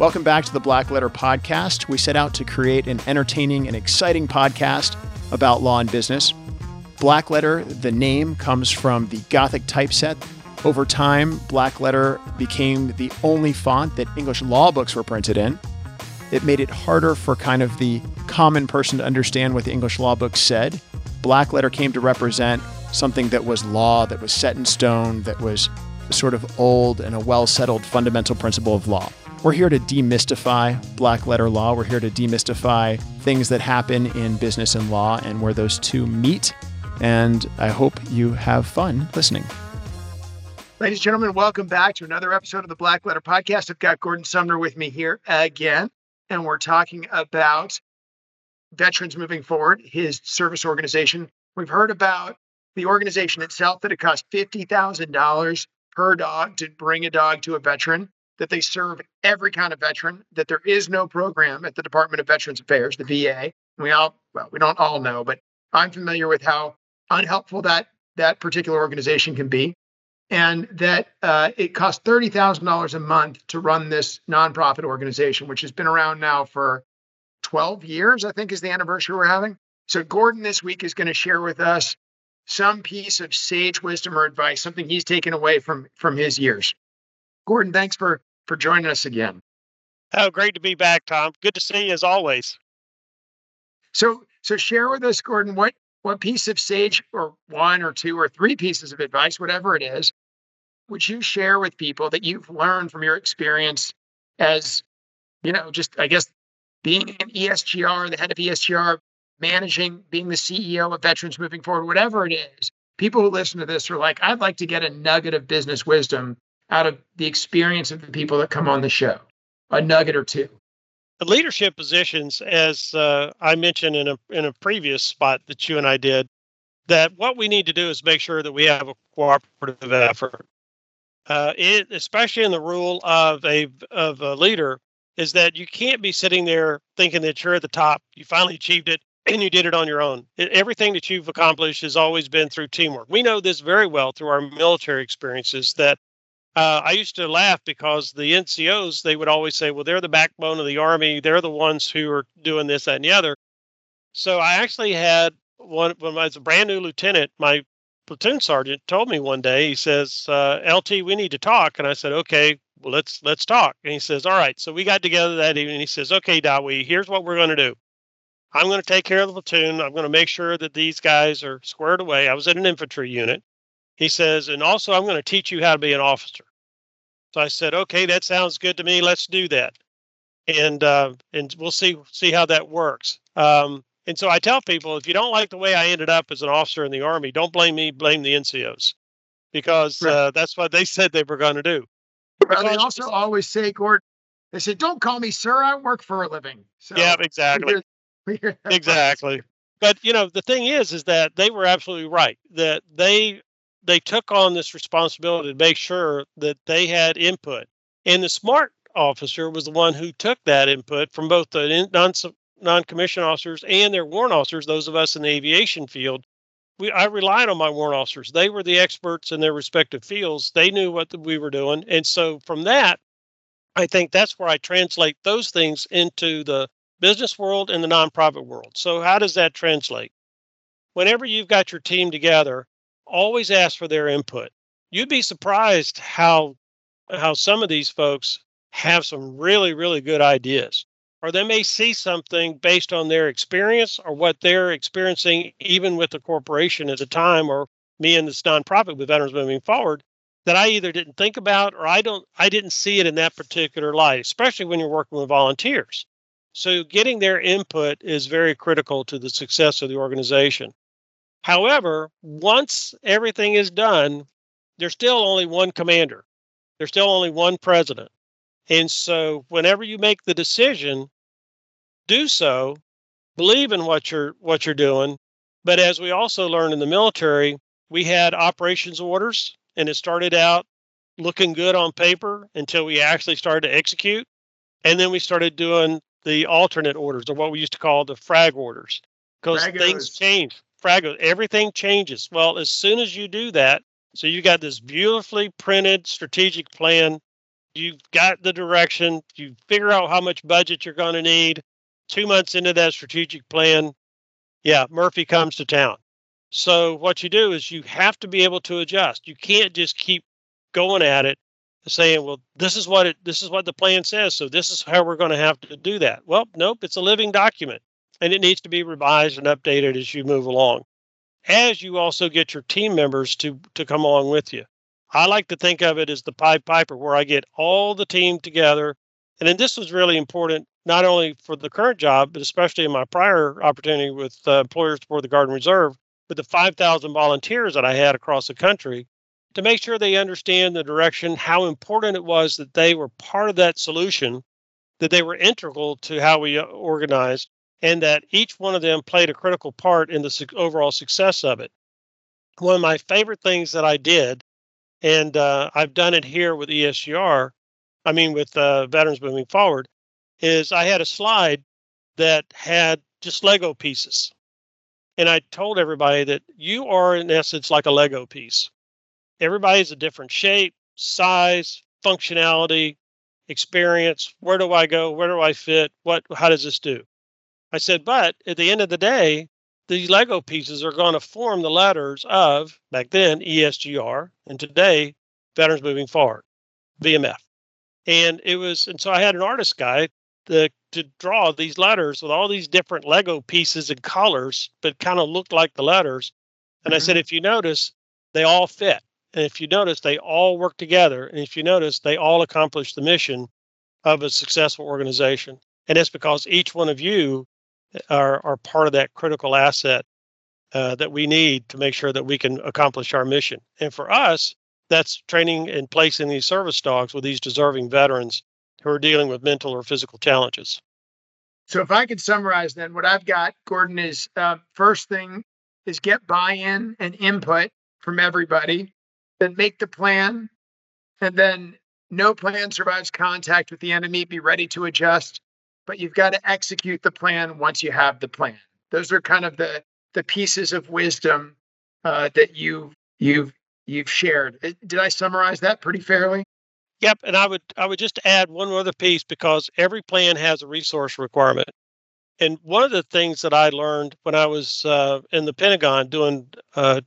Welcome back to the Blackletter Podcast. We set out to create an entertaining and exciting podcast about law and business. Black Letter, the name, comes from the Gothic typeset. Over time, Black Letter became the only font that English law books were printed in. It made it harder for kind of the common person to understand what the English law book said. Black Letter came to represent something that was law, that was set in stone, that was sort of old and a well settled fundamental principle of law. We're here to demystify black letter law. We're here to demystify things that happen in business and law and where those two meet. And I hope you have fun listening. Ladies and gentlemen, welcome back to another episode of the Blackletter Podcast. I've got Gordon Sumner with me here again, and we're talking about veterans moving forward, his service organization. We've heard about the organization itself that it costs $50,000 per dog to bring a dog to a veteran, that they serve every kind of veteran, that there is no program at the Department of Veterans Affairs, the VA. We all, well, we don't all know, but I'm familiar with how unhelpful that that particular organization can be, and that uh, it costs thirty thousand dollars a month to run this nonprofit organization, which has been around now for twelve years. I think is the anniversary we're having. So Gordon this week is going to share with us some piece of sage wisdom or advice, something he's taken away from from his years. Gordon, thanks for for joining us again. Oh, great to be back, Tom. Good to see you as always. So, so share with us, Gordon, what what piece of sage, or one, or two, or three pieces of advice, whatever it is, would you share with people that you've learned from your experience as, you know, just I guess being an ESGR, the head of ESGR, managing, being the CEO of Veterans Moving Forward, whatever it is, people who listen to this are like, I'd like to get a nugget of business wisdom out of the experience of the people that come on the show, a nugget or two. The leadership positions, as uh, I mentioned in a in a previous spot that you and I did, that what we need to do is make sure that we have a cooperative effort. Uh, it, especially in the rule of a of a leader, is that you can't be sitting there thinking that you're at the top. You finally achieved it and you did it on your own. Everything that you've accomplished has always been through teamwork. We know this very well through our military experiences that uh, I used to laugh because the NCOs, they would always say, well, they're the backbone of the Army. They're the ones who are doing this, that, and the other. So I actually had one, when I was a brand new lieutenant, my platoon sergeant told me one day, he says, uh, LT, we need to talk. And I said, okay, well, let's, let's talk. And he says, all right. So we got together that evening. He says, okay, Dawi, here's what we're going to do. I'm going to take care of the platoon. I'm going to make sure that these guys are squared away. I was in an infantry unit. He says, and also I'm going to teach you how to be an officer. So I said, okay, that sounds good to me. Let's do that, and uh, and we'll see see how that works. Um, and so I tell people, if you don't like the way I ended up as an officer in the army, don't blame me, blame the NCOs, because right. uh, that's what they said they were going to do. Well, they also always say, Gord, they say, don't call me sir. I work for a living. So yeah, exactly. exactly. But you know, the thing is, is that they were absolutely right. That they they took on this responsibility to make sure that they had input. And the smart officer was the one who took that input from both the non non commissioned officers and their warrant officers, those of us in the aviation field. We, I relied on my warrant officers. They were the experts in their respective fields. They knew what the, we were doing. And so from that, I think that's where I translate those things into the business world and the nonprofit world. So, how does that translate? Whenever you've got your team together, always ask for their input. You'd be surprised how how some of these folks have some really really good ideas or they may see something based on their experience or what they're experiencing even with the corporation at the time or me and this nonprofit with veterans moving forward that I either didn't think about or I don't I didn't see it in that particular light, especially when you're working with volunteers. So getting their input is very critical to the success of the organization. However, once everything is done, there's still only one commander. There's still only one president. And so whenever you make the decision, do so, believe in what you're what you're doing. But as we also learned in the military, we had operations orders and it started out looking good on paper until we actually started to execute. And then we started doing the alternate orders, or what we used to call the frag orders, because things change. Frag, everything changes. Well, as soon as you do that, so you got this beautifully printed strategic plan you've got the direction, you figure out how much budget you're going to need. Two months into that strategic plan, yeah, Murphy comes to town. So what you do is you have to be able to adjust. You can't just keep going at it saying, well, this is what it this is what the plan says, so this is how we're going to have to do that. Well, nope, it's a living document and it needs to be revised and updated as you move along. As you also get your team members to to come along with you. I like to think of it as the Pied Piper, where I get all the team together. And then this was really important, not only for the current job, but especially in my prior opportunity with uh, employers for the Guard and Reserve, with the 5,000 volunteers that I had across the country to make sure they understand the direction, how important it was that they were part of that solution, that they were integral to how we uh, organized, and that each one of them played a critical part in the overall success of it. One of my favorite things that I did, and uh, I've done it here with ESGR, I mean, with uh, Veterans Moving Forward, is I had a slide that had just Lego pieces. And I told everybody that you are, in essence, like a Lego piece. Everybody's a different shape, size, functionality, experience. Where do I go? Where do I fit? What? How does this do? I said, but at the end of the day, these Lego pieces are going to form the letters of back then ESGR and today Veterans Moving Forward, VMF. And it was, and so I had an artist guy to, to draw these letters with all these different Lego pieces and colors, but kind of looked like the letters. And mm-hmm. I said, if you notice, they all fit. And if you notice, they all work together. And if you notice, they all accomplish the mission of a successful organization. And it's because each one of you are, are part of that critical asset uh, that we need to make sure that we can accomplish our mission. And for us, that's training and placing these service dogs with these deserving veterans who are dealing with mental or physical challenges. So, if I could summarize, then what I've got, Gordon, is uh, first thing is get buy-in and input from everybody, then make the plan, and then no plan survives contact with the enemy. Be ready to adjust, but you've got to execute the plan once you have the plan. Those are kind of the the pieces of wisdom uh, that you you've you've shared. Did I summarize that pretty fairly? Yep, and I would I would just add one other piece because every plan has a resource requirement. And one of the things that I learned when I was uh, in the Pentagon doing uh,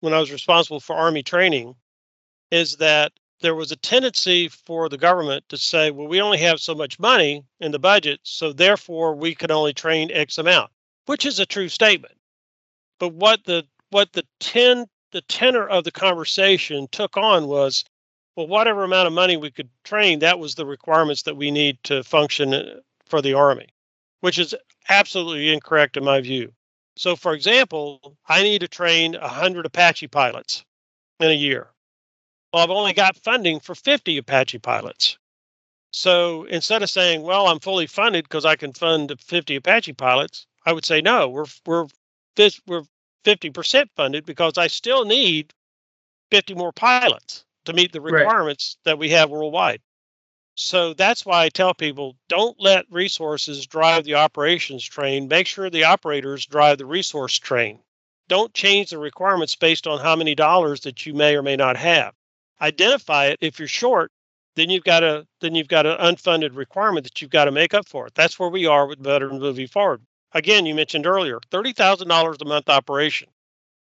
when I was responsible for Army training is that there was a tendency for the government to say, well, we only have so much money in the budget, so therefore we can only train X amount, which is a true statement. But what the what the ten the tenor of the conversation took on was, well, whatever amount of money we could train, that was the requirements that we need to function uh, for the Army, which is absolutely incorrect in my view. So, for example, I need to train 100 Apache pilots in a year. Well, I've only got funding for 50 Apache pilots. So instead of saying, well, I'm fully funded because I can fund 50 Apache pilots, I would say, no, we're, we're, we're 50% funded because I still need 50 more pilots to meet the requirements right. that we have worldwide. So that's why I tell people don't let resources drive the operations train. Make sure the operators drive the resource train. Don't change the requirements based on how many dollars that you may or may not have identify it. If you're short, then you've got a then you've got an unfunded requirement that you've got to make up for it. That's where we are with Veterans Moving Forward. Again, you mentioned earlier, thirty thousand dollars a month operation.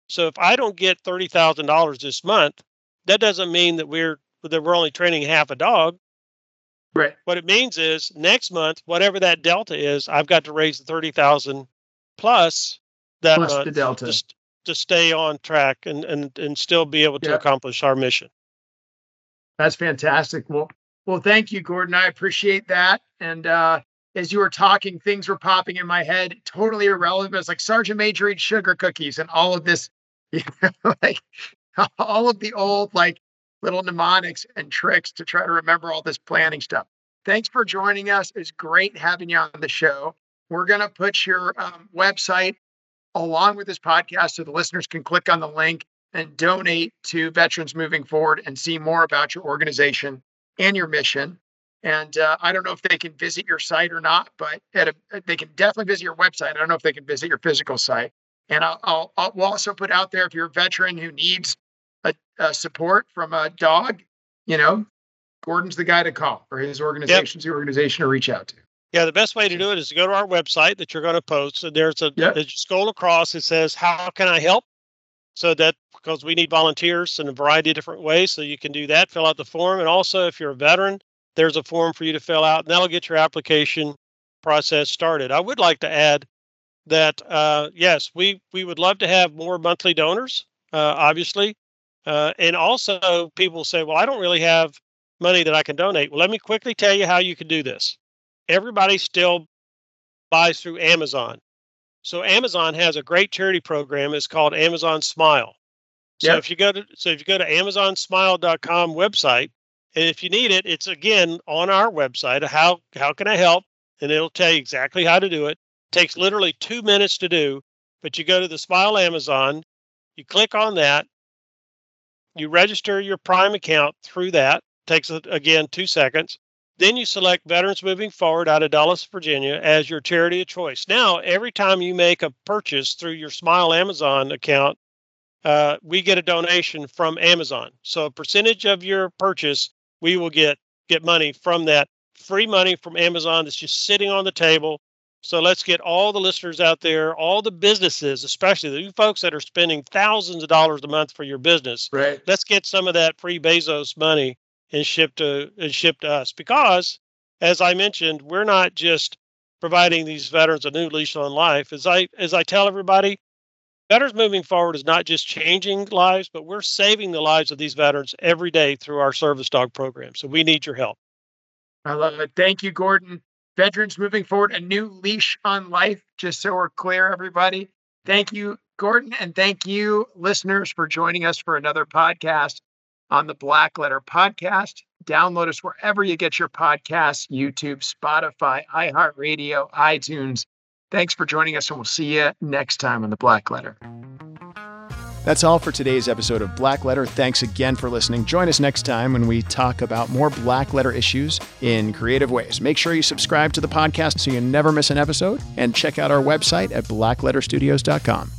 So if I don't get thirty thousand dollars this month, that doesn't mean that we're that we're only training half a dog. Right. What it means is next month, whatever that delta is, I've got to raise the thirty thousand plus that plus month the delta. Just to stay on track and and and still be able to accomplish our mission. That's fantastic. Well, well, thank you, Gordon. I appreciate that. And uh, as you were talking, things were popping in my head, totally irrelevant. It's like Sergeant Major eats sugar cookies and all of this, you know, like all of the old like little mnemonics and tricks to try to remember all this planning stuff. Thanks for joining us. It's great having you on the show. We're going to put your um, website along with this podcast so the listeners can click on the link and donate to Veterans Moving Forward and see more about your organization and your mission. And uh, I don't know if they can visit your site or not, but a, they can definitely visit your website. I don't know if they can visit your physical site. And I'll, I'll, I'll we'll also put out there if you're a veteran who needs a, a support from a dog, you know, Gordon's the guy to call, or his organization's yep. the organization to reach out to. Yeah, the best way to do it is to go to our website that you're going to post. And there's a yep. scroll across. It says, "How can I help?" So that because we need volunteers in a variety of different ways, so you can do that. Fill out the form, and also if you're a veteran, there's a form for you to fill out, and that'll get your application process started. I would like to add that uh, yes, we we would love to have more monthly donors, uh, obviously, uh, and also people say, "Well, I don't really have money that I can donate." Well, let me quickly tell you how you can do this everybody still buys through Amazon. So Amazon has a great charity program. It's called Amazon Smile. So yep. if you go to so if you go to amazonsmile.com website, and if you need it, it's again on our website. How how can I help? And it'll tell you exactly how to do it. it takes literally two minutes to do, but you go to the Smile Amazon, you click on that, you register your Prime account through that. It takes again two seconds. Then you select Veterans Moving Forward out of Dulles, Virginia as your charity of choice. Now, every time you make a purchase through your Smile Amazon account, uh, we get a donation from Amazon. So a percentage of your purchase, we will get get money from that free money from Amazon that's just sitting on the table. So let's get all the listeners out there, all the businesses, especially the folks that are spending thousands of dollars a month for your business. Right. Let's get some of that free Bezos money and shipped to and shipped to us because as i mentioned we're not just providing these veterans a new lease on life as i as i tell everybody veterans moving forward is not just changing lives but we're saving the lives of these veterans every day through our service dog program so we need your help i love it thank you gordon veterans moving forward a new leash on life just so we're clear everybody thank you gordon and thank you listeners for joining us for another podcast on the Blackletter Podcast. Download us wherever you get your podcasts YouTube, Spotify, iHeartRadio, iTunes. Thanks for joining us, and we'll see you next time on the Blackletter. That's all for today's episode of Blackletter. Thanks again for listening. Join us next time when we talk about more Black Letter issues in creative ways. Make sure you subscribe to the podcast so you never miss an episode and check out our website at blackletterstudios.com.